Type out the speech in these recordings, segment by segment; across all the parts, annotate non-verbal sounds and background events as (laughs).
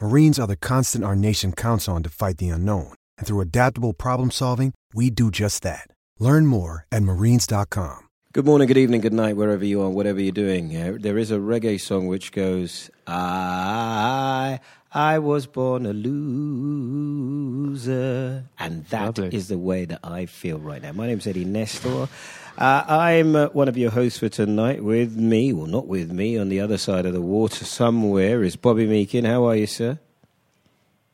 Marines are the constant our nation counts on to fight the unknown. And through adaptable problem solving, we do just that. Learn more at marines.com. Good morning, good evening, good night, wherever you are, whatever you're doing. Uh, there is a reggae song which goes, I, I was born a loser. And that is Lovely. the way that I feel right now. My name's Eddie Nestor. Uh, I'm uh, one of your hosts for tonight. With me, well, not with me, on the other side of the water somewhere is Bobby Meakin. How are you, sir?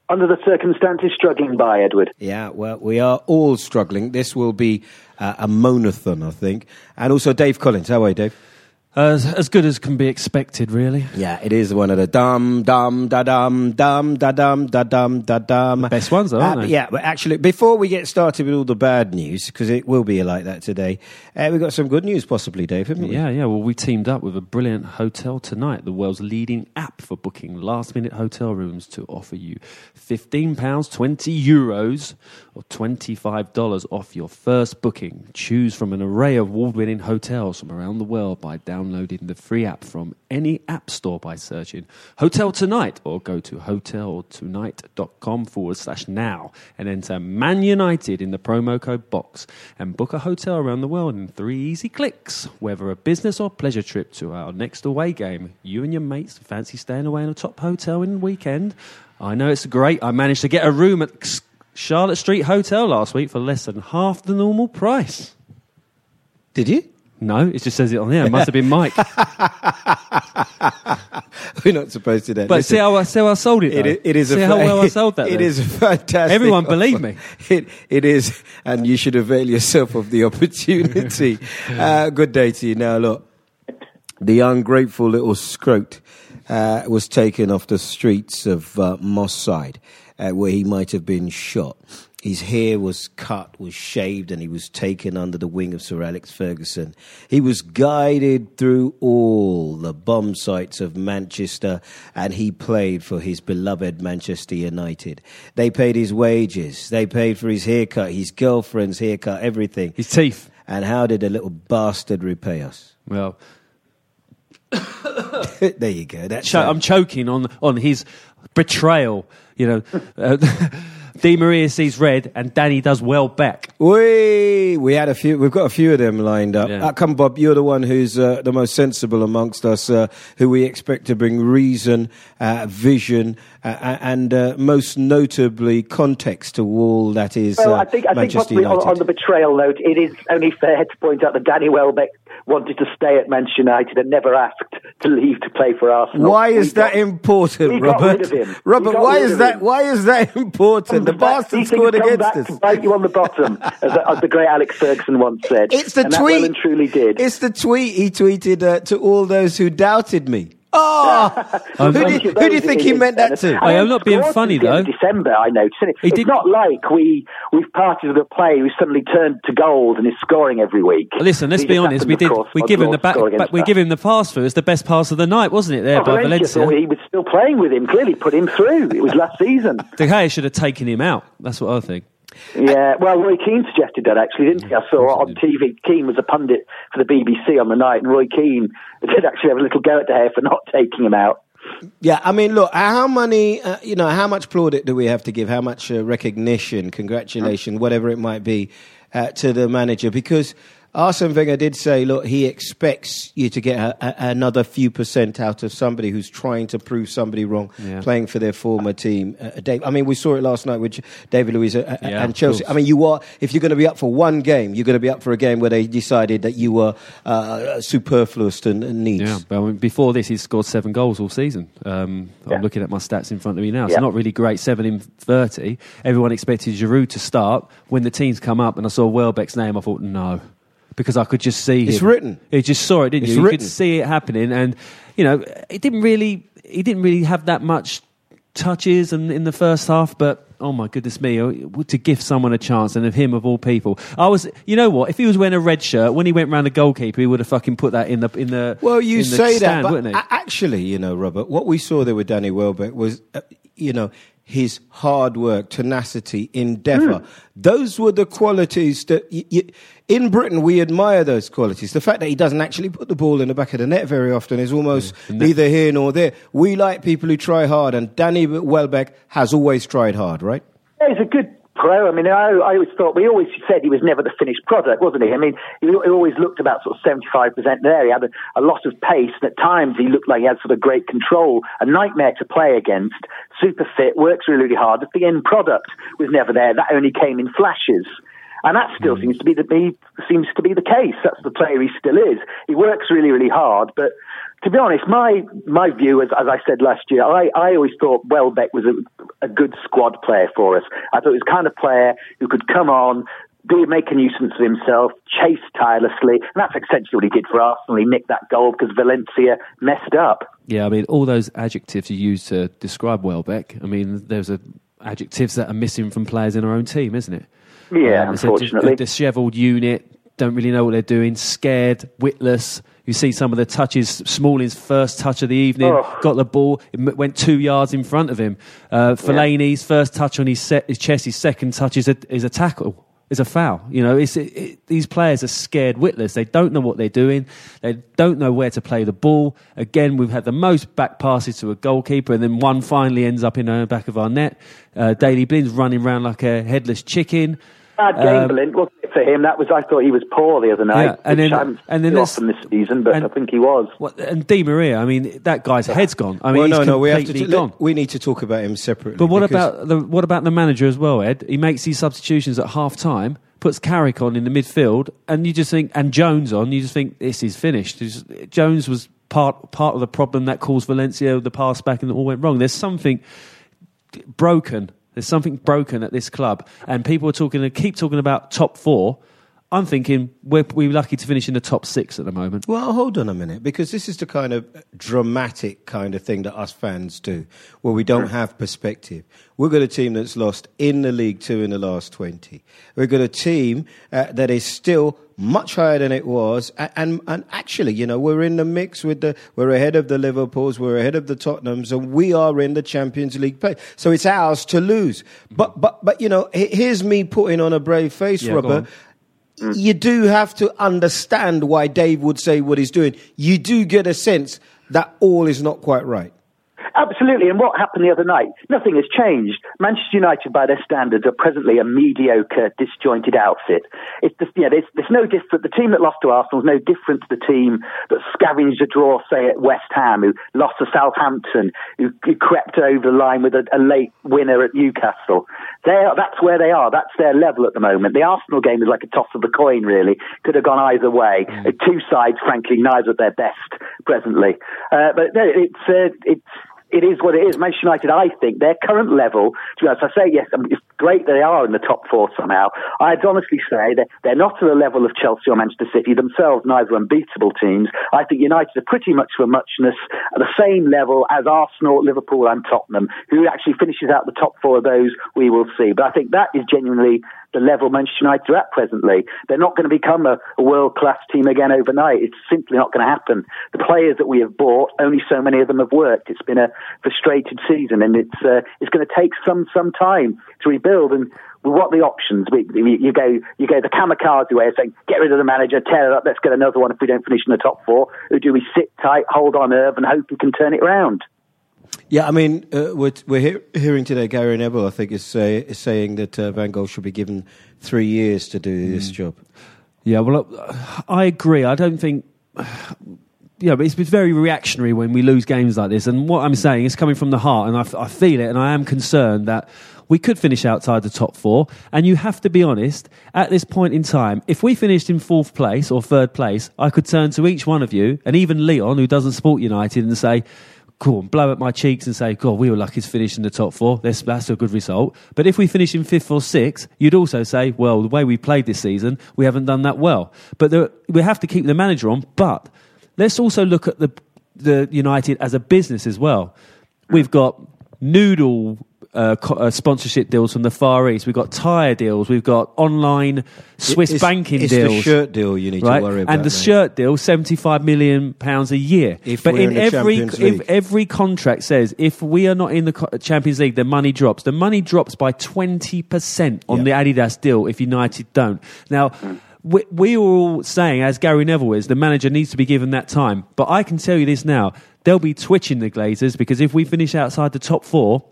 Under the circumstances, struggling by, Edward. Yeah, well, we are all struggling. This will be uh, a monathon, I think. And also Dave Collins. How are you, Dave? As, as good as can be expected, really. Yeah, it is one of the dum dum da dum dum da dum da dum da dum. Best ones, though, aren't Uh, they? Yeah, but actually, before we get started with all the bad news, because it will be like that today, uh, we've got some good news, possibly, Dave, haven't we? Yeah, yeah. Well, we teamed up with a brilliant hotel tonight, the world's leading app for booking last minute hotel rooms to offer you £15, 20 euros, or $25 off your first booking. Choose from an array of award winning hotels from around the world by downloading the free app from any app store by searching Hotel Tonight or go to hoteltonight.com forward slash now and enter Man United in the promo code box and book a hotel around the world in three easy clicks. Whether a business or pleasure trip to our next away game, you and your mates fancy staying away in a top hotel in the weekend. I know it's great. I managed to get a room at Charlotte Street Hotel last week for less than half the normal price. Did you? No, it just says it on there. It must have been Mike. (laughs) We're not supposed to do that. But Listen, see how I, see how I sold it. It it is see a how well I sold that. (laughs) It is fantastic. Everyone (laughs) believe me. It, it is, and you should avail yourself of the opportunity. uh, good day to you. Now, look, the ungrateful little scrote uh, was taken off the streets of uh, Moss Side, uh, where he might have been shot. His hair was cut, was shaved, and he was taken under the wing of Sir Alex Ferguson. He was guided through all the bomb sites of Manchester, and he played for his beloved Manchester United. They paid his wages, they paid for his haircut, his girlfriend's haircut, everything. His teeth. And how did the little bastard repay us? Well, (laughs) there you go. That's cho- I'm choking on on his betrayal. You know, uh, (laughs) Di Maria sees red and Danny does well back. We we had a few. We've got a few of them lined up. Yeah. Uh, come, Bob. You're the one who's uh, the most sensible amongst us, uh, who we expect to bring reason, uh, vision, uh, and uh, most notably context to all that is Well, uh, I think I think Manchester possibly on, United. on the betrayal note, it is only fair to point out that Danny Welbeck wanted to stay at Manchester United and never asked to leave to play for Arsenal. why is that important, Robert? rid of him. We Robert, why is that? him. Why is that important? The bastard scored against back us. To bite you on the bottom, (laughs) as, as the great Alex Ferguson once said. It's the tweet. well and truly did. It's the tweet he tweeted uh, to all those who doubted me. Oh, (laughs) who, do, you- who do you think he meant that to? I am not being funny, though. December, I noticed. And it- He it's did- not like we we've parted with a player who suddenly turned to gold and is scoring every week. Listen, let's He be honest. happened, We did. course, we give him the back. score against back we give him the pass through. It's the best pass of the night, wasn't it? There Oh, by Valencia Valencia. thought he was still playing with him. Clearly, put him through. It was last season. (laughs) De Gea should have taken him out. That's what I think. Yeah, well, Roy Keane suggested that actually, didn't he? I saw on TV. Keane was a pundit for the BBC on the night, and Roy Keane (laughs) did actually have a little go at De Gea for not (laughs) taking him out. Yeah, I mean, look, how many, uh, you know, how much plaudit do we have to give? How much uh, recognition, congratulation, whatever it might be, uh, to the manager? Because Arsene Wenger did say, look, he expects you to get a, a, another few percent out of somebody who's trying to prove somebody wrong, yeah. playing for their former team. Uh, Dave, I mean, we saw it last night with David Luiz uh, yeah, and Chelsea. I mean, you are if you're going to be up for one game, you're going to be up for a game where they decided that you were uh, superfluous and, and needs. Yeah, but I mean, before this, he's scored seven goals all season. Um, I'm looking at my stats in front of me now. It's not really great. Seven in thirty. Everyone expected Giroud to start. When the teams come up, and I saw Welbeck's name, I thought, no because I could just see it's him. written. He just saw it, didn't it's you? Written. You could see it happening, and you know, it didn't really. He didn't really have that much touches and in the first half, but oh my goodness me, uh, to give someone a chance and of him of all people. I was, you know what? If he was wearing a red shirt when he went round the goalkeeper, he would have fucking put that in the in the. Well, you say stand, that, but actually, you know, Robert, what we saw there with Danny Welbeck was, uh, you know, his hard work, tenacity, endeavour. Mm. Those were the qualities that, y- y- in Britain, we admire those qualities. The fact that he doesn't actually put the ball in the back of the net very often is almost yeah. neither here nor there. We like people who try hard, and Danny Welbeck has always tried hard, right? Yeah, he's a good pro. I mean, I, I always thought we always said he was never the finished product, wasn't he? I mean, he, he always looked about sort of seventy five percent there. He had a, a, lot of pace, and at times he looked like he had sort of great control. A nightmare to play against. Super fit, works really, really hard. But the end product was never there. That only came in flashes. And that still mm. seems to be the seems to be the case. That's the player he still is. He works really, really hard, but to be honest, my my view, as, as I said last year, I, I always thought Welbeck was a, a good squad player for us. I thought he was the kind of player who could come on, do make a nuisance of himself, chase tirelessly, and that's essentially what he did for Arsenal. He nicked that goal because Valencia messed up. Yeah, I mean, all those adjectives you use to describe Welbeck. I mean, there's a adjectives that are missing from players in our own team, isn't it? Yeah, um, unfortunately, a, dishevelled unit, don't really know what they're doing, scared, witless. You see some of the touches. Smalling's first touch of the evening oh. got the ball. It went two yards in front of him. Uh, Fellaini's yeah. first touch on his, set, his chest, his second touch is a, is a tackle. Is a foul. You know, it, it, these players are scared witless. They don't know what they're doing. They don't know where to play the ball. Again, we've had the most back passes to a goalkeeper, and then one finally ends up in the back of our net. Uh, Daley Blind's running around like a headless chicken. Bad game, um, Blind, wasn't it, for him? That was I thought he was poor the other night. Yeah, and then, I and then often this season, but and, I think he was. What, and Di Maria, I mean, that guy's head's gone. I mean, well, no, no, we have to t- gone. we need to talk about him separately. But what about the what about the manager as well, Ed? He makes these substitutions at half time puts Carrick on in the midfield, and you just think, and Jones on, you just think this is finished. Jones was part part of the problem that caused Valencia the pass back and it all went wrong. There's something broken there's something broken at this club, and people are talking, and keep talking about top four. I'm thinking we're, we're lucky to finish in the top six at the moment. Well, hold on a minute, because this is the kind of dramatic kind of thing that us fans do, where we don't have perspective. We've got a team that's lost in the League Two in the last 20. We've got a team uh, that is still much higher than it was. And, and, actually, you know, we're in the mix with the, we're ahead of the Liverpools, we're ahead of the Tottenhams, and we are in the Champions League play. So it's ours to lose. But, but, but, you know, here's me putting on a brave face, yeah, Robert. Mm. You do have to understand why Dave would say what he's doing. You do get a sense that all is not quite right. Absolutely. And what happened the other night? Nothing has changed. Manchester United, by their standards, are presently a mediocre, disjointed outfit. It's just, yeah, there's, there's no different. The team that lost to Arsenal is no different to the team that scavenged a draw, say, at West Ham, who lost to Southampton, who, who crept over the line with a, a late winner at Newcastle. Are, that's where they are. That's their level at the moment. The Arsenal game is like a toss of the coin, really. Could have gone either way. Mm. Two sides, frankly, neither at their best presently. Uh, but no, it's uh, it's it is what it is. Manchester United, I think, their current level, as I say, yes, it's great they are in the top four somehow. I'd honestly say that they're not to the level of Chelsea or Manchester City themselves, neither unbeatable teams. I think United are pretty much for muchness at the same level as Arsenal, Liverpool, and Tottenham. Who actually finishes out the top four of those, we will see. But I think that is genuinely the level Manchester United are at presently. They're not going to become a, a world class team again overnight. It's simply not going to happen. The players that we have bought, only so many of them have worked. It's been a frustrated season, and it's uh, it's going to take some some time to rebuild. And what the options? We, you go you go the kamikaze way of saying get rid of the manager, tear it up, let's get another one if we don't finish in the top four. Or do we sit tight, hold on, Irv, and hope we can turn it around? Yeah, I mean, uh, we're, we're hear, hearing today Gary Neville, I think, is, say, is saying that uh, Van Gaal should be given three years to do mm. this job. Yeah, well, I agree. I don't think. Yeah, but it's very reactionary when we lose games like this. And what I'm saying is coming from the heart, and I, I feel it, and I am concerned that we could finish outside the top four. And you have to be honest, at this point in time, if we finished in fourth place or third place, I could turn to each one of you, and even Leon, who doesn't support United, and say, cool, and blow up my cheeks and say, God, we were lucky to finish in the top four. That's, that's a good result. But if we finish in fifth or sixth, you'd also say, well, the way we played this season, we haven't done that well. But there, we have to keep the manager on. But let's also look at the, the United as a business as well. We've got noodle uh, co- uh, sponsorship deals from the Far East. We've got tyre deals. We've got online Swiss it's, banking it's deals. It's the shirt deal you need right? to worry about. And the mate. shirt deal, seventy-five million pounds a year. If but in, in every if every contract says if we are not in the Champions League, the money drops. The money drops by twenty percent on the Adidas deal if United don't. Now. We, we were all saying, as Gary Neville is, the manager needs to be given that time. But I can tell you this now: they'll be twitching the Glazers because if we finish outside the top four,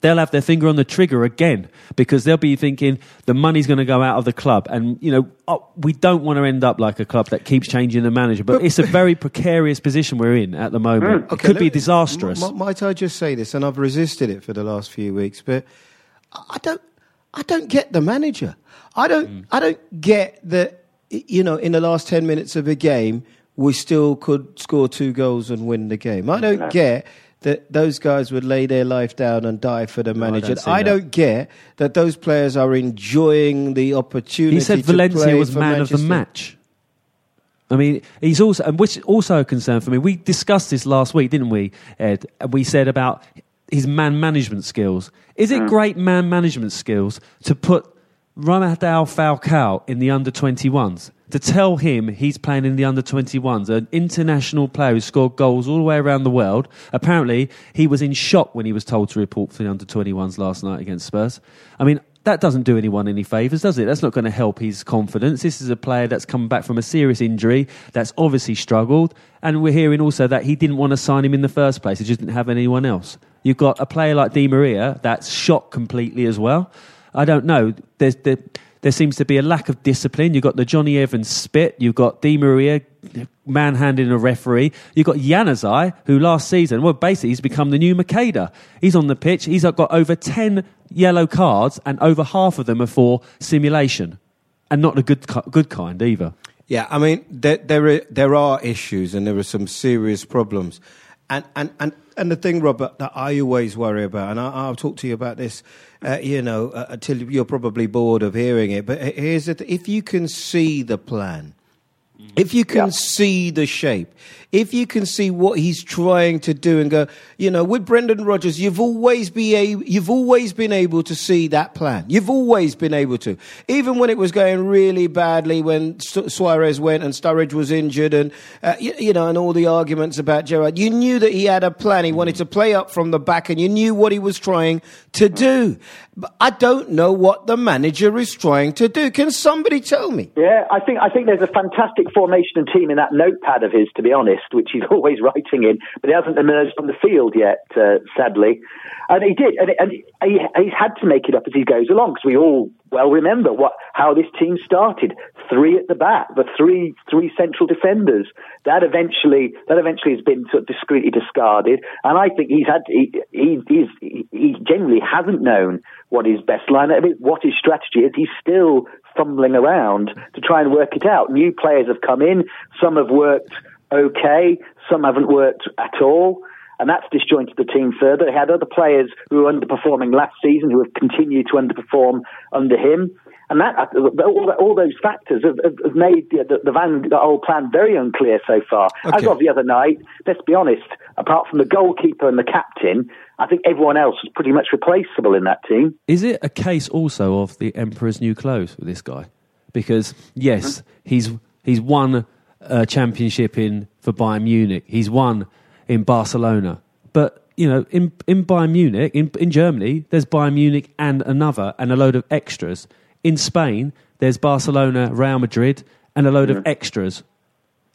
they'll have their finger on the trigger again because they'll be thinking the money's going to go out of the club. And, you know, oh, we don't want to end up like a club that keeps changing the manager, but, but it's a very precarious position we're in at the moment. Mm. Okay, it could be disastrous. M- might I just say this? And I've resisted it for the last few weeks, but I don't, I don't get the manager. I don't, mm. I don't get that, you know, in the last 10 minutes of a game, we still could score two goals and win the game. I don't get that those guys would lay their life down and die for the manager. No, I, don't, I don't, get that those players are enjoying the opportunity. He said Valencia was man Manchester. of the match. I mean, he's also, and which also a concern for me. We discussed this last week, didn't we, Ed? We said about his man management skills. Is it mm. great man management skills to put Radamel Falcao in the under 21s? To tell him he's playing in the under 21s, an international player who scored goals all the way around the world. Apparently, he was in shock when he was told to report for the under 21s last night against Spurs. I mean, that doesn't do anyone any favours, does it? That's not going to help his confidence. This is a player that's come back from a serious injury, that's obviously struggled, and we're hearing also that he didn't want to sign him in the first place. He just didn't have anyone else. You've got a player like Di Maria that's shocked completely as well. I don't know. There's the there seems to be a lack of discipline. You've got the Jonny Evans spit. You've got Di Maria manhandling a referee. You've got Januzaj, who last season, well, basically, he's become the new Macheda. He's on the pitch. He's got over 10 yellow cards, and over half of them are for simulation. And not the good, good kind either. Yeah, I mean, there, there, are, there are issues and there are some serious problems. And, and, and, and the thing, Robert, that I always worry about, and I, will talk to you about this, uh, you know, uh, until you're probably bored of hearing it, but here's the th- if you can see the plan, if you can yeah. see the shape, if you can see what he's trying to do and go, you know, with Brendan Rodgers, you've always be a, you've always been able to see that plan. You've always been able to, even when it was going really badly when Suarez went and Sturridge was injured and uh, you, you, know, and all the arguments about Gerard, You knew that he had a plan. He wanted to play up from the back, and you knew what he was trying to do. But I don't know what the manager is trying to do. Can somebody tell me? Yeah, I think I think there's a fantastic formation and team in that notepad of his. To be honest list, which he's (laughs) always writing in, but he hasn't emerged on the field yet, uh, sadly. And he did, and, and he, he's had to make it up as he goes along, because we all well remember what how this team started. Three at the back, the three three central defenders. That eventually that eventually has been sort of discreetly discarded, and I think he's had he he he's, he generally hasn't known what his best line, what his strategy is. He's still fumbling around to try and work it out. New players have come in, some have worked okay. Some haven't worked at all. And that's disjointed the team further. They had other players who were underperforming last season who have continued to underperform under him. And that all, all those factors have, have made the, the, Van the plan very unclear so far. Okay. As of the other night, let's be honest, apart from the goalkeeper and the captain, I think everyone else is pretty much replaceable in that team. Is it a case also of the emperor's new clothes with this guy? Because yes, hmm? he's he's won a championship in for Bayern Munich. He's won in Barcelona, but you know, in in Bayern Munich, in in Germany, there's Bayern Munich and another and a load of extras. In Spain, there's Barcelona, Real Madrid, and a load of extras.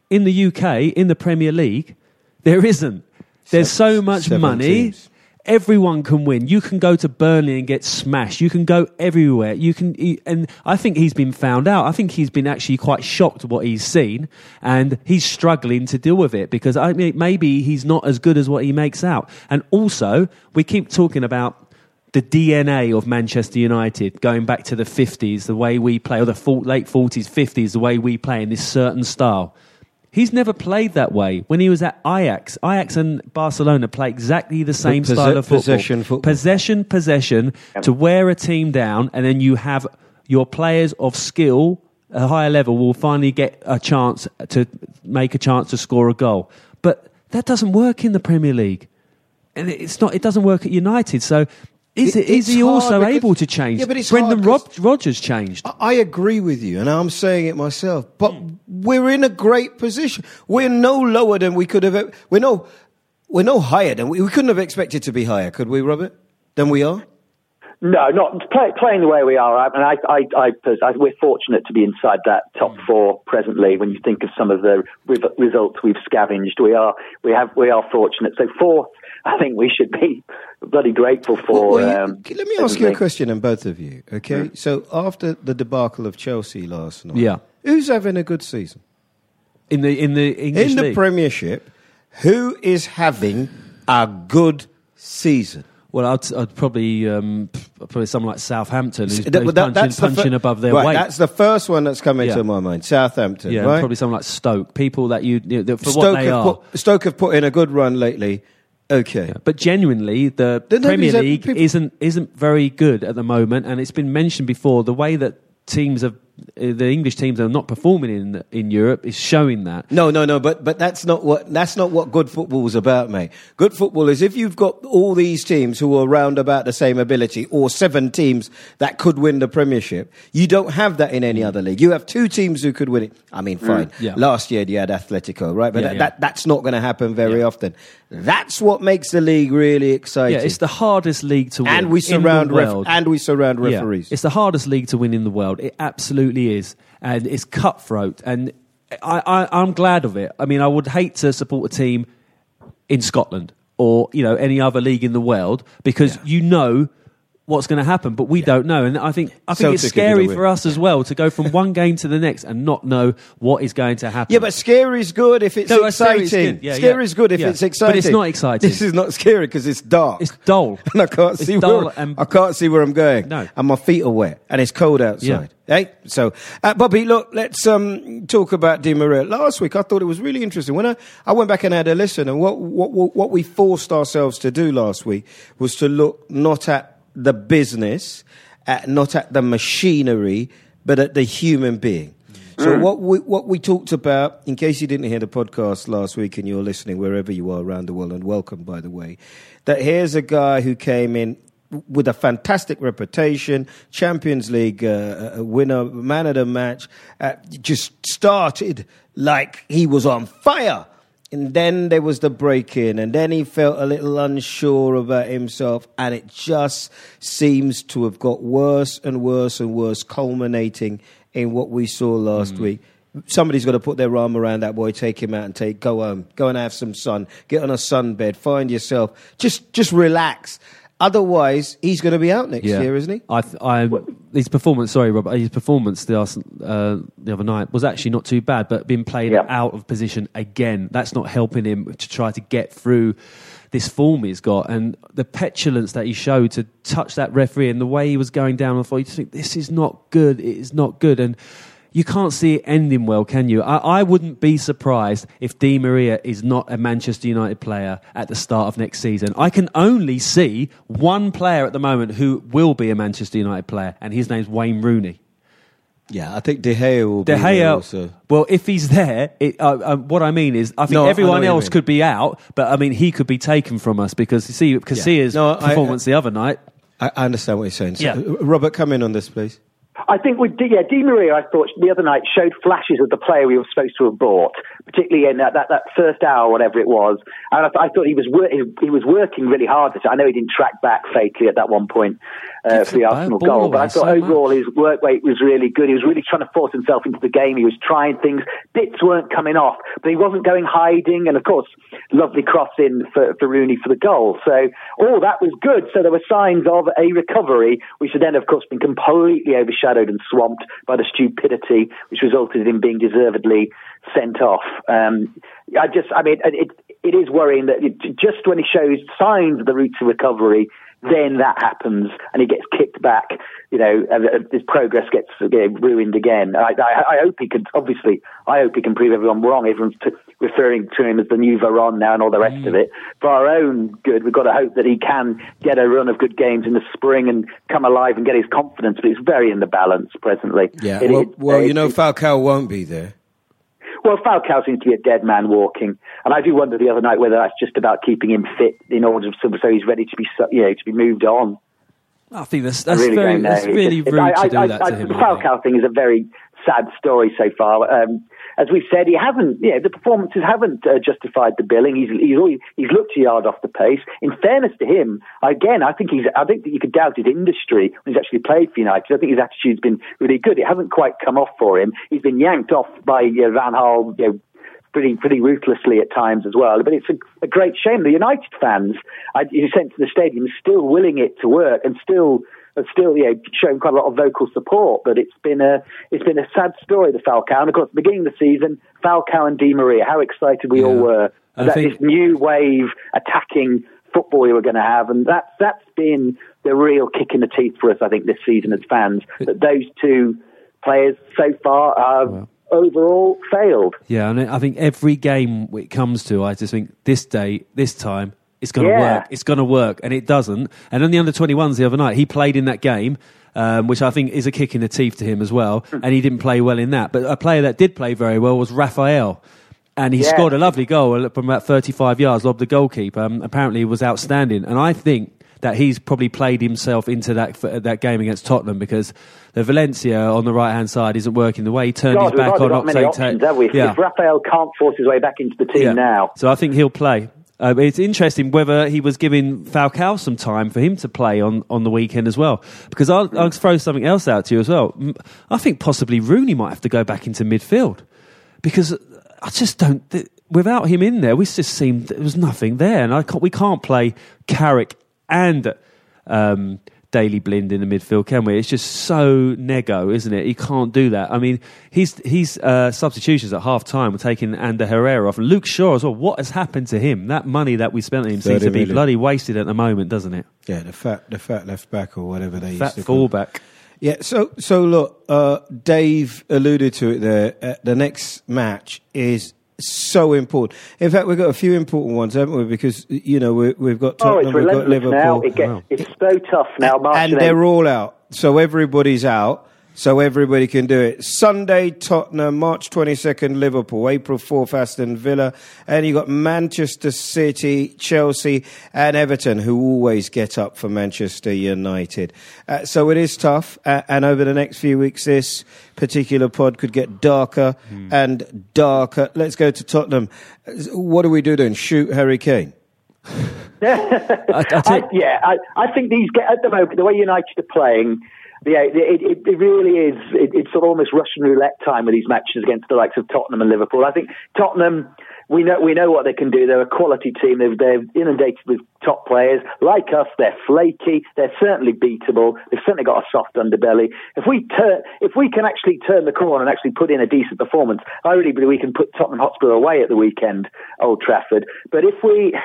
In the UK, in the Premier League, there isn't. There's so much seven money. teams. Everyone can win. You can go to Burnley and get smashed. You can go everywhere. You can, and I think he's been found out. I think he's been actually quite shocked at what he's seen, and he's struggling to deal with it because I mean maybe he's not as good as what he makes out. And also, we keep talking about the DNA of Manchester United, going back to the 50s, the way we play, or the late 40s, 50s, the way we play in this certain style. He's never played that way. When he was at Ajax, Ajax and Barcelona play exactly the same Posse- style of football. possession football. Possession, possession, to wear a team down, and then you have your players of skill, a higher level, will finally get a chance to make a chance to score a goal. But that doesn't work in the Premier League and it's not. It doesn't work at United. So is It- it? Is he also because- able to change? Yeah, but it's Brendan hard 'cause- Rod- Rodgers changed. I- I agree with you, and I'm saying it myself. But Hmm. we're in a great position. We're no lower than we could have. We're no, we're no higher than we, we couldn't have expected to be higher, could we, Robert? Than we are. No, not play, playing the way we are. I, and I, I, I, I, we're fortunate to be inside that top four presently. When you think of some of the re- results we've scavenged, we are we have we are fortunate. So fourth, (laughs) I think we should be bloody grateful for. Well, you- um, let me ask you a question, and both of you. Okay, so after the debacle of Chelsea last night, Yeah. who's having a good season in the in the English in the league. Premiership? Who is having a good season? well, I'd, I'd probably um, probably someone like Southampton who's, That- who's that- punching, that's the punching fir- above their right, weight. That's the first one that's come into Yeah. my mind. Southampton, yeah, right? probably someone like Stoke. People that you, you know, for Stoke what they have, are. put, Stoke have put in a good run lately. Okay. But genuinely, the Then Premier nobody's League people- isn't isn't very good at the moment, and it's been mentioned before. The way that teams have, uh, the English teams are not performing in in Europe is showing that. No, no, no, but but that's not what that's not what good football is about, mate. Good football is if you've got all these teams who are around about the same ability, or seven teams that could win the Premiership. You don't have that in any other league. You have two teams who could win it. I mean, fine. yeah. Last year you had Atletico, right? But Yeah, that, yeah. that that's not going to happen very often. That's what makes the league really exciting. Yeah, it's the hardest league to win. and we in the surround ref- world. and we surround Yeah, referees. It's the hardest league to win in the world. It absolutely is, and it's cutthroat. And I, I, I'm glad of it. I mean, I would hate to support a team in Scotland or you know any other league in the world because you know what's going to happen, but we don't know. And I think I think it's Celtic gonna scary for us as well to go from one game to the next and not know what is going to happen. Yeah, but scary is good if it's No, scary is exciting. good. Yeah, scary yeah. is good if Yeah. it's But exciting. it's not exciting. This is not scary because it's dark. it's dull. (laughs) and I can't It's see dull where and- I can't see where I'm going. No. and my feet are wet, and it's cold outside. Hey, so uh, Bobby, look, let's um, talk about Di Maria. Last week, I thought it was really interesting when I, I went back and had a listen, and what what what we forced ourselves to do last week was to look not at the business, at, not at the machinery, but at the human being. So what we what we talked about, in case you didn't hear the podcast last week and you're listening wherever you are around the world, and welcome by the way, that here's a guy who came in with a fantastic reputation, Champions League uh, uh, winner, man of the match, uh, just started like he was on fire. And then there was the break in, and then he felt a little unsure about himself, and it just seems to have got worse and worse and worse, culminating in what we saw last mm. week. Somebody's got to put their arm around that boy, take him out, and take go home, go and have some sun, get on a sunbed, find yourself, just just relax. Otherwise, he's going to be out next year, isn't he? I, th- I, his performance, sorry, Rob, his performance the, Arsenal, uh, the other night was actually not too bad, but being played Yeah. out of position again, that's not helping him to try to get through this form he's got. And the petulance that he showed to touch that referee and the way he was going down, I thought, you just think, this is not good, it is not good. And you can't see it ending well, can you? I, I wouldn't be surprised if Di Maria is not a Manchester United player at the start of next season. I can only see one player at the moment who will be a Manchester United player, and his name's Wayne Rooney. Yeah, I think De Gea will De be there Gea, also. well, if he's there, it, uh, uh, what I mean is, I think No, everyone you else could be out, but I mean, he could be taken from us because you see, Casillas' No, I- performance the other night. I, I understand what you're saying. So, Yeah. Robert, come in on this, please. I think with Di, yeah, Di Maria, I thought the other night showed flashes of the player we were supposed to have bought, particularly in that, that, that first hour, whatever it was. And I, th- I thought he was wor- he, he was working really hard. I know he didn't track back fatally at that one point uh, for the Arsenal goal, but I thought so overall much. his work rate was really good. He was really trying to force himself into the game. He was trying things. Bits weren't coming off, but he wasn't going hiding. And of course, lovely cross in for, for Rooney for the goal. So all that was good. So there were signs of a recovery, which had then, of course, been completely overshadowed and swamped by the stupidity which resulted in him being deservedly sent off. Um, I just, I mean, it, it is worrying that it, just when he shows signs of the route to recovery, then that happens and he gets kicked back. You know, and, uh, his progress gets uh, ruined again. I, I, I hope he can. Obviously, I hope he can prove everyone wrong. Everyone's t- referring to him as the new Veron now and all the rest of it. For our own good, we've got to hope that he can get a run of good games in the spring and come alive and get his confidence. But it's very in the balance presently. Yeah. It- well, well, you know, Falcao won't be there. Well, Falcao seems to be a dead man walking, and I do wonder the other night whether that's just about keeping him fit in order so, so he's ready to be you know to be moved on. I think that's I really very that's really rude I, I, to do that to him. The Falcao thing is a very sad story so far. Um, as we've said, he hasn't. Yeah, the performances haven't uh, justified the billing. He's he's he's looked a yard off the pace. In fairness to him, again, I think he's. I think that you could doubt his industry when he's actually played for United. I think his attitude's been really good. It hasn't quite come off for him. He's been yanked off by you know, Van Gaal. You know, pretty pretty ruthlessly at times as well. But it's a, a great shame. The United fans, I, you sent to the stadium, still willing it to work and still. And still, you know, showing quite a lot of vocal support, but it's been a it's been a sad story. The Falcao, and of course, beginning of the season, Falcao and Di Maria. How excited we all were I that think- this new wave attacking football we were going to have, and that's that's been the real kick in the teeth for us. I think this season as fans that those two players so far are overall failed. Yeah, and I think every game it comes to, I just think this day, this time, it's going to Yeah. work. It's going to work, and it doesn't. And on the under 21s the other night, he played in that game, um, which I think is a kick in the teeth to him as well, Hmm. and he didn't play well in that. But a player that did play very well was Raphael. And he Yeah. scored a lovely goal from about 35 yards, lobbed the goalkeeper. Um, apparently, he was outstanding. And I think that he's probably played himself into that that game against Tottenham because the Valencia on the right hand side isn't working the way he turned God, his back on many Oxlade. options, have we? Yeah. if Raphael can't force his way back into the team now, So I think he'll play. Uh, it's interesting whether he was giving Falcao some time for him to play on, on the weekend as well. Because I'll, I'll throw something else out to you as well. I think possibly Rooney might have to go back into midfield because I just don't. Th- without him in there, we just seemed there was nothing there, and I can't, we can't play Carrick and um, Daley Blind in the midfield, can we? It's just so nego, isn't it? He can't do that. I mean, he's he's uh, substitutions at half time were taking Ander Herrera off, Luke Shaw as well. What has happened to him? That money that we spent on him seems to be million. bloody wasted at the moment, doesn't it? Yeah, the fat, the fat left back or whatever they Fat used to call. fullback. Yeah, so so look, uh, Dave alluded to it there. Uh, the next match is so important. In fact, we've got a few important ones, haven't we? Because you know we, we've got oh, Tottenham, it's we've got relentless Liverpool, now. It gets, Wow. It's so tough now. March and and they're all out. So everybody's out. So everybody can do it. Sunday, Tottenham, March 22nd, Liverpool, April 4th, Aston Villa. And you've got Manchester City, Chelsea, and Everton, who always get up for Manchester United. Uh, so it is tough. Uh, and over the next few weeks, this particular pod could get darker and darker. Let's go to Tottenham. What do we do then? Shoot Harry Kane? (laughs) I, I I, yeah, I, I think these get at the moment the way United are playing. Yeah, it, it, it really is. It, it's sort of almost Russian roulette time with these matches against the likes of Tottenham and Liverpool. I think Tottenham, we know we know what they can do. They're a quality team. They're, they're inundated with top players like us. They're flaky. They're certainly beatable. They've certainly got a soft underbelly. If we turn, if we can actually turn the corner and actually put in a decent performance, I really believe we can put Tottenham Hotspur away at the weekend, Old Trafford. But if we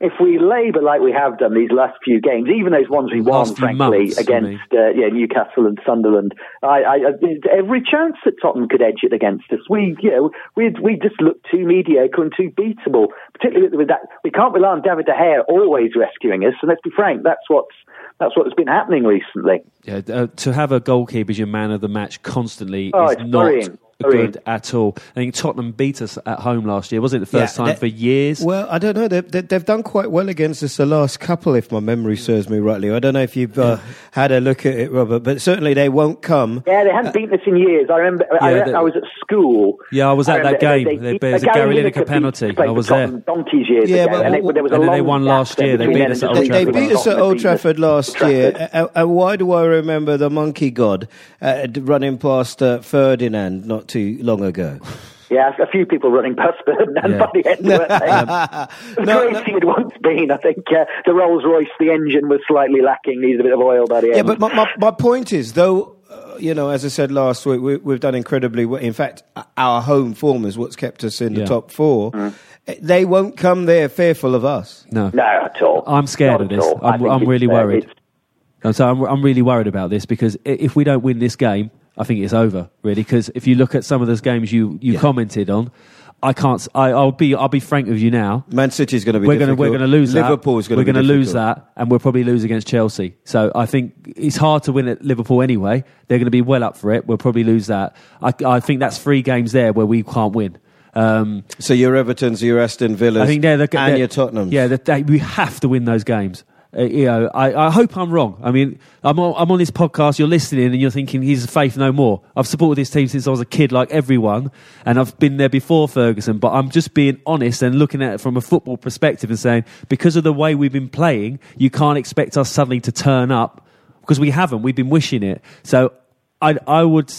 if we labour like we have done these last few games, even those ones we won, Last frankly, months, against uh, yeah Newcastle and Sunderland, I, I, every chance that Tottenham could edge it against us. We, you know, we we just look too mediocre and too beatable. Particularly with, that, we can't rely on David De Gea always rescuing us. And let's be frank, that's what's that's what's been happening recently. Yeah, uh, to have a goalkeeper as your man of the match constantly Oh, is not worrying. Good at all. I think Tottenham beat us at home last year. Was it the first Yeah, time that- for years? Well, I don't know. They've, they- they've done quite well against us the last couple, if my memory serves me rightly. I don't know if you've uh, had a look at it, Robert, but certainly they won't come. Yeah, they haven't beaten us in years. I remember. I, they- I was at school. Yeah, I was at that game. They, They- they, there was a Gary Gary Lineker penalty. I was there. Donkeys years Yeah, ago, but- and it, there was a and then they won last year. They beat us at They, Old they Trafford. beat us at Old Trafford last year. Uh, And why do I remember the monkey god uh, running past uh, Ferdinand not too long ago? Yeah, a few people running past (laughs) Ferdinand Yeah. by the end, weren't they? (laughs) the No, great no. he had once been. I think uh, the Rolls Royce, the engine was slightly lacking, needed a bit of oil by the end. Yeah, but my, my, my point is, though, uh, you know, as I said last week, we, we've done incredibly well. In fact, our home form is what's kept us in the Yeah. top four. Mm. Uh, They won't come there fearful of us. no. no, at all. I'm scared Not of this. I I'm, I'm it's, really uh, worried. it's- And so I'm, I'm really worried about this because if we don't win this game, I think it's over. Really, because if you look at some of those games you, you Yeah. commented on, I can't. I, will be. I'll be frank with you now. Man City's going to be We're going to we're going to lose that. Liverpool's going we're to going to lose that, and we'll probably lose against Chelsea. So I think it's hard to win at Liverpool anyway. They're going to be well up for it. We'll probably lose that. I, I think that's three games there where we can't win. Um, So your Everton's, your Aston Villas, I think they're the and they're- your Tottenham. Yeah, they, we have to win those games. Uh, you know, I, I hope I'm wrong. I mean, I'm on, I'm on this podcast. You're listening, and you're thinking he's a faith no more. I've supported this team since I was a kid, like everyone, and I've been there before Ferguson. But I'm just being honest and looking at it from a football perspective and saying, because of the way we've been playing, you can't expect us suddenly to turn up because we haven't. We've been wishing it. So I, I would,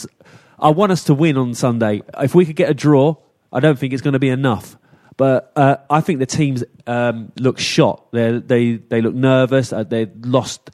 I want us to win on Sunday. If we could get a draw, I don't think it's going to be enough. But uh, I think the teams um, look shot. They they they look nervous. Uh, they've lost.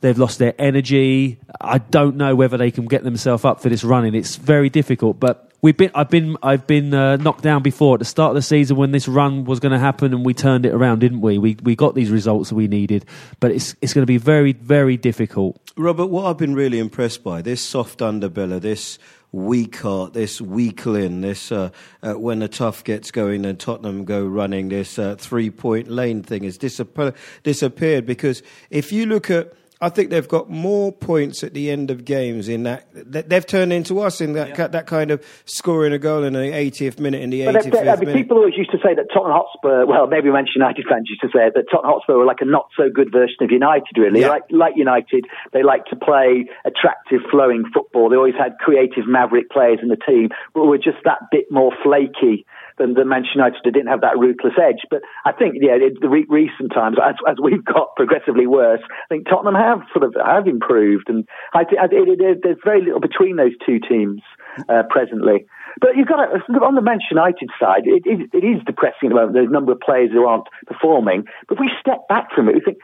They've lost their energy. I don't know whether they can get themselves up for this running. It's very difficult. But we've been. I've been. I've been uh, knocked down before at the start of the season when this run was going to happen, and we turned it around, didn't we? We we got these results that we needed. But it's it's going to be very very difficult. Robert, what I've been really impressed by this soft underbelly, this weak heart, this weakling, this uh, uh, when the tough gets going and Tottenham go running, this uh, three point lane thing has disappear- disappeared. Because if you look at I think they've got more points at the end of games in that that they've turned into us in that ki- that kind of scoring a goal in the 80th minute in the But 85th I mean, minute. people always used to say that Tottenham Hotspur, well, maybe Manchester United fans used to say it, that Tottenham Hotspur were like a not so good version of United, really. Yeah. Like, like United, they like to play attractive, flowing football. They always had creative, maverick players in the team, but were just that bit more flaky than, than Manchester United. Didn't have that ruthless edge. But I think, yeah, in the re- recent times, as, as we've got progressively worse, I think Tottenham have sort of have improved, and I think it, it, there's very little between those two teams uh, presently. But you've got to, on the Manchester United side, it, it, is depressing at the moment. A number of players who aren't performing. But if we step back from it, we think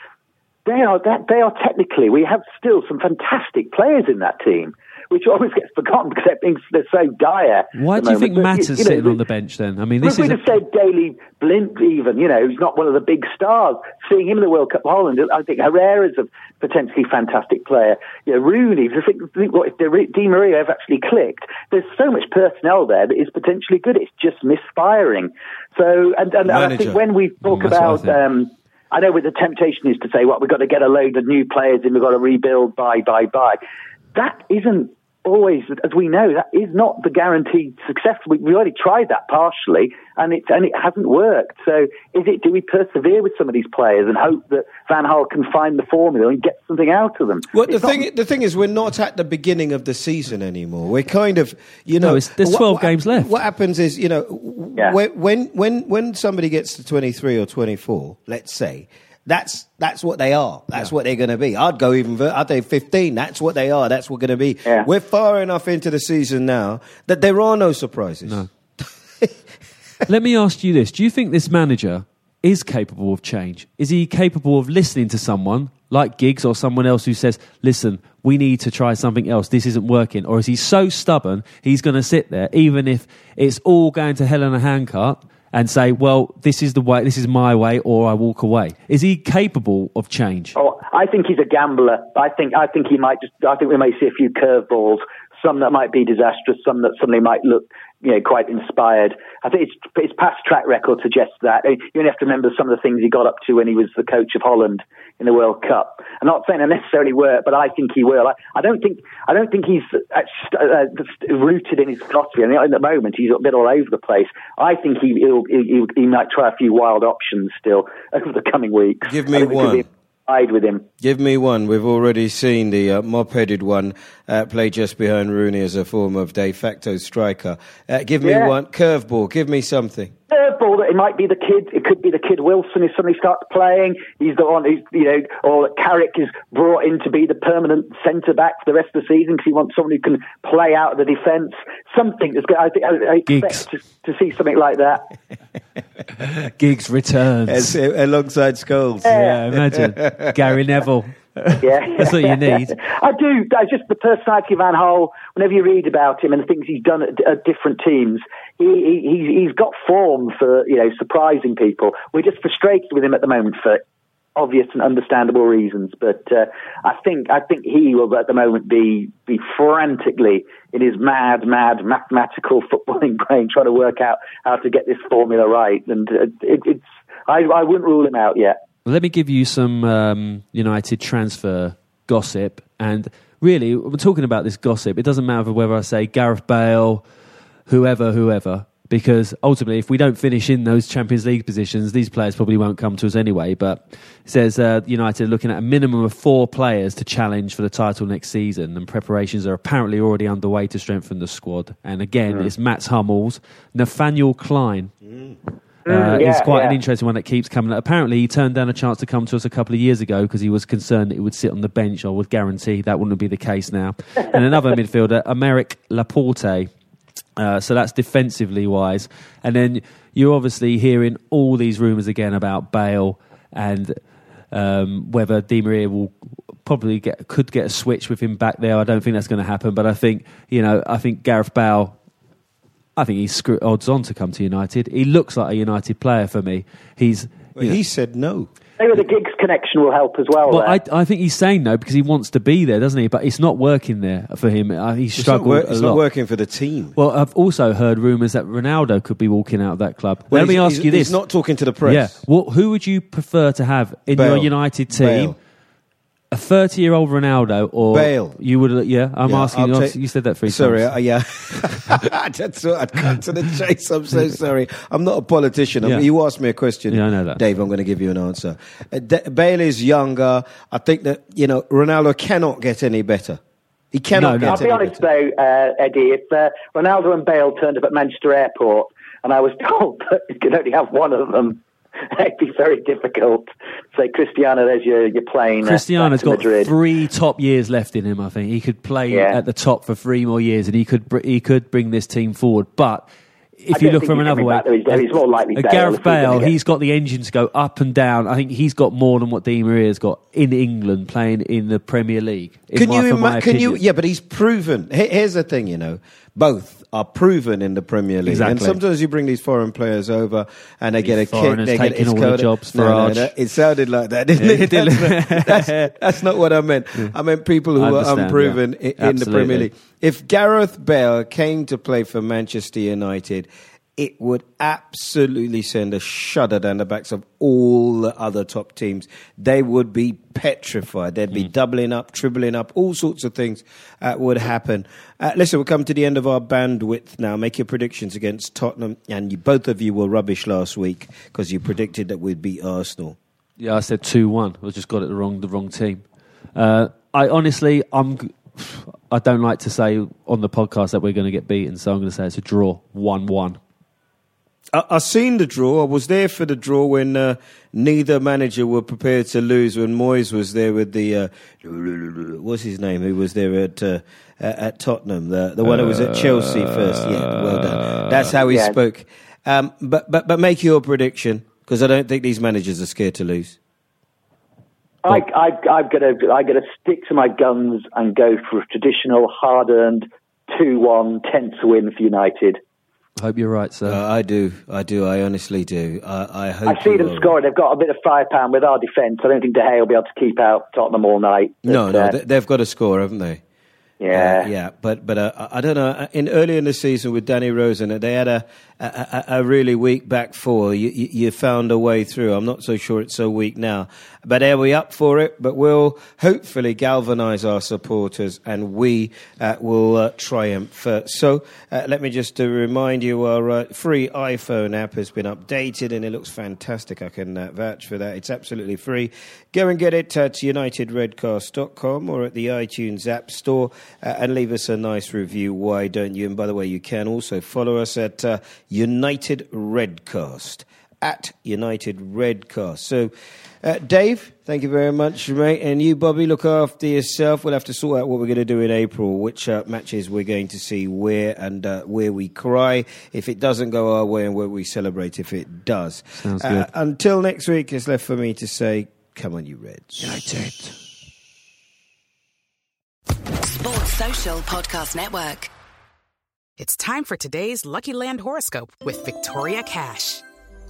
they are they are technically we have still some fantastic players in that team, which always gets forgotten because they're, they're so dire. Why do you think moment. But, Mata's you know, sitting on the bench then? I mean, this if is we'd a, have said Daley Blind, even, you know, who's not one of the big stars, seeing him in the World Cup Holland, I think Herrera's a potentially fantastic player. You know, Rooney, if, you think, think what if Di Maria have actually clicked, there's so much personnel there that is potentially good. It's just misfiring. So, and, and, and I think when we talk Mm, I about, um, I know what the temptation is to say, well, we've got to get a load of new players and we've got to rebuild, buy, buy, buy. That isn't always, as we know, that is not the guaranteed success. We, we already tried that partially, and it and it hasn't worked. So, is it? Do we persevere with some of these players and hope that Van Gaal can find the formula and get something out of them? Well, the not- thing, the thing is, we're not at the beginning of the season anymore. We're kind of, you know, No, there's 12 games left. What happens is, you know, Yeah. when, when when when somebody gets to twenty three or twenty four, let's say, that's that's what they are. That's what they're going to be. I'd go even. fur- I'd say fifteen. That's what they are. That's what we're going to be. Yeah. We're far enough into the season now that there are no surprises. No. (laughs) Let me ask you this: Do you think this manager is capable of change? Is he capable of listening to someone like Giggs or someone else who says, "Listen, we need to try something else. This isn't working," or is he so stubborn he's going to sit there even if it's all going to hell in a handcart? And say, well, this is the way, this is my way, or I walk away. Is he capable of change? Oh, I think he's a gambler. I think I think he might just. I think we may see a few curveballs. Some that might be disastrous. Some that suddenly might look you know, quite inspired. I think his, his past track record suggests that. You only have to remember some of the things he got up to when he was the coach of Holland in the World Cup. I'm not saying they necessarily work, but I think he will. I, I don't think I don't think he's uh, uh rooted in his philosophy. I mean, at the moment, he's a bit all over the place. I think he he, he might try a few wild options still over the coming weeks. Give me one with him. Give me one. We've already seen the uh, mop-headed one uh, play just behind Rooney as a form of de facto striker. Uh, give me yeah. one curveball. Give me something curveball that it might be the kid. It could be the kid Wilson who suddenly starts playing. He's the one who's you know, or Carrick is brought in to be the permanent centre back for the rest of the season because he wants someone who can play out of the defence. Something that's I, I, I expect to, to, see something like that. (laughs) Giggs returns As, uh, alongside Scholes. Yeah, yeah imagine (laughs) Gary Neville. Yeah, that's what you need. (laughs) I do. I just the personality of Van Gaal. Whenever you read about him and the things he's done at, at different teams, he, he he's got form for you know surprising people. We're just frustrated with him at the moment for obvious and understandable reasons. But uh, I think I think he will at the moment be be frantically in his mad, mad mathematical (laughs) footballing brain trying to work out how to get this formula right. And uh, it, it's I, I wouldn't rule him out yet. Let me give you some um, United transfer gossip. And really, we're talking about this gossip. It doesn't matter whether I say Gareth Bale, whoever, whoever, because ultimately, if we don't finish in those Champions League positions, these players probably won't come to us anyway. But it says uh, United are looking at a minimum of four players to challenge for the title next season, and preparations are apparently already underway to strengthen the squad. And again, mm. it's Mats Hummels, Nathaniel Clyne. Mm. Uh, mm, yeah, quite yeah. an interesting one that keeps coming. Apparently, he turned down a chance to come to us a couple of years ago because he was concerned that he would sit on the bench. I would guarantee that wouldn't be the case now. and another (laughs) midfielder, Aymeric Laporte. Uh, so that's defensively wise. And then you're obviously hearing all these rumours again about Bale and um, whether Di Maria will probably get could get a switch with him back there. I don't think that's going to happen, but I think you know I think Gareth Bale I think he's odds on to come to United. He looks like a United player for me. He's well, he said no. Maybe the Giggs connection will help as well. Well, I, I, think he's saying no because he wants to be there, doesn't he? But it's not working there for him. Uh, he's struggled. It's, not, it's not, working for the team. Well, I've also heard rumours that Ronaldo could be walking out of that club. Well, Let me ask you this: He's not talking to the press. Yeah. Well, who would you prefer to have in Bale. your United team? Bale a 30 year old Ronaldo or Bale. You would, yeah. I'm yeah, asking. You, you said that three sorry, times. Uh, yeah. (laughs) That's what I'd cut to the chase. I'm so (laughs) sorry. I'm not a politician. Yeah. you asked me a question. Yeah, I know that. Dave, I'm going to give you an answer. Uh, Bale is younger. I think that you know Ronaldo cannot get any better. He cannot. Get No, get I'll be honest better. though, uh, Eddie. If uh, Ronaldo and Bale turned up at Manchester Airport, and I was (laughs) told that you could only have one of them (laughs) it'd be very difficult. Say, Cristiano, there's your, your plane. Uh, Cristiano's got Madrid. three top years left in him. I think he could play yeah. at the top for three more years, and he could he could bring this team forward. But if you look from another way, he's more likely uh, Gareth Bale, he's got the engine to go up and down. I think he's got more than what Di Maria's got in England playing in the Premier League. Can my, you? Ima- can you? Yeah, but he's proven. Here's the thing, you know, both are proven in the Premier League. Exactly. And sometimes you bring these foreign players over and they these get a kick. They get all the jobs for no, no, no, It sounded like that, didn't it? that's, (laughs) that's, that's, not what I meant. (laughs) I meant people who are unproven yeah. in, in the Premier League. If Gareth Bale came to play for Manchester United, it would absolutely send a shudder down the backs of all the other top teams. They would be petrified. They'd be mm. doubling up, tripling up, all sorts of things uh, would happen. Uh, listen, we'll come to the end of our bandwidth now. Make your predictions against Tottenham. And you, both of you were rubbish last week because you predicted that we'd beat Arsenal. Yeah, I said 2 1. I just got it the wrong, the wrong team. Uh, I honestly, I'm. I don't like to say on the podcast that we're going to get beaten, so I'm going to say it's a draw, one-one. I, I seen the draw. I was there for the draw when uh, neither manager were prepared to lose. When Moyes was there with the uh, what's his name? Who was there at uh, at Tottenham? The the one who was at Chelsea first. Yeah, well done. That's how he yeah. spoke. Um, but but but make your prediction because I don't think these managers are scared to lose. I, I, I'm gonna I'm gonna stick to my guns and go for a traditional hard-earned two-one tenth win for United. I hope you're right, sir. Uh, I do. I do. I honestly do. I, I hope. I see them scoring. They've got a bit of firepower with our defence. I don't think De Gea will be able to keep out Tottenham all night. But, no, no, uh, they've got to score, haven't they? Yeah, uh, yeah, but but uh, I don't know. In early in the season with Danny Rosen, they had a a, a really weak back four. You, you, you found a way through. I'm not so sure it's so weak now, but are we up for it? But we'll hopefully galvanise our supporters, and we uh, will uh, triumph. so uh, let me just remind you, our free iPhone app has been updated, and it looks fantastic. I can vouch for that. It's absolutely free. Go and get it at unitedredcast.com or at the iTunes App Store uh, and leave us a nice review. Why don't you? And by the way, you can also follow us at uh, United Redcast. At United Redcast. So, uh, Dave, thank you very much, mate. And you, Bobby, look after yourself. We'll have to sort out what we're going to do in April, which uh, matches we're going to see where and uh, where we cry if it doesn't go our way and where we celebrate if it does. Sounds good. Uh, until next week, it's left for me to say, come on, you Reds. United. Sports Social Podcast Network. It's time for today's Lucky Land horoscope with Victoria Cash.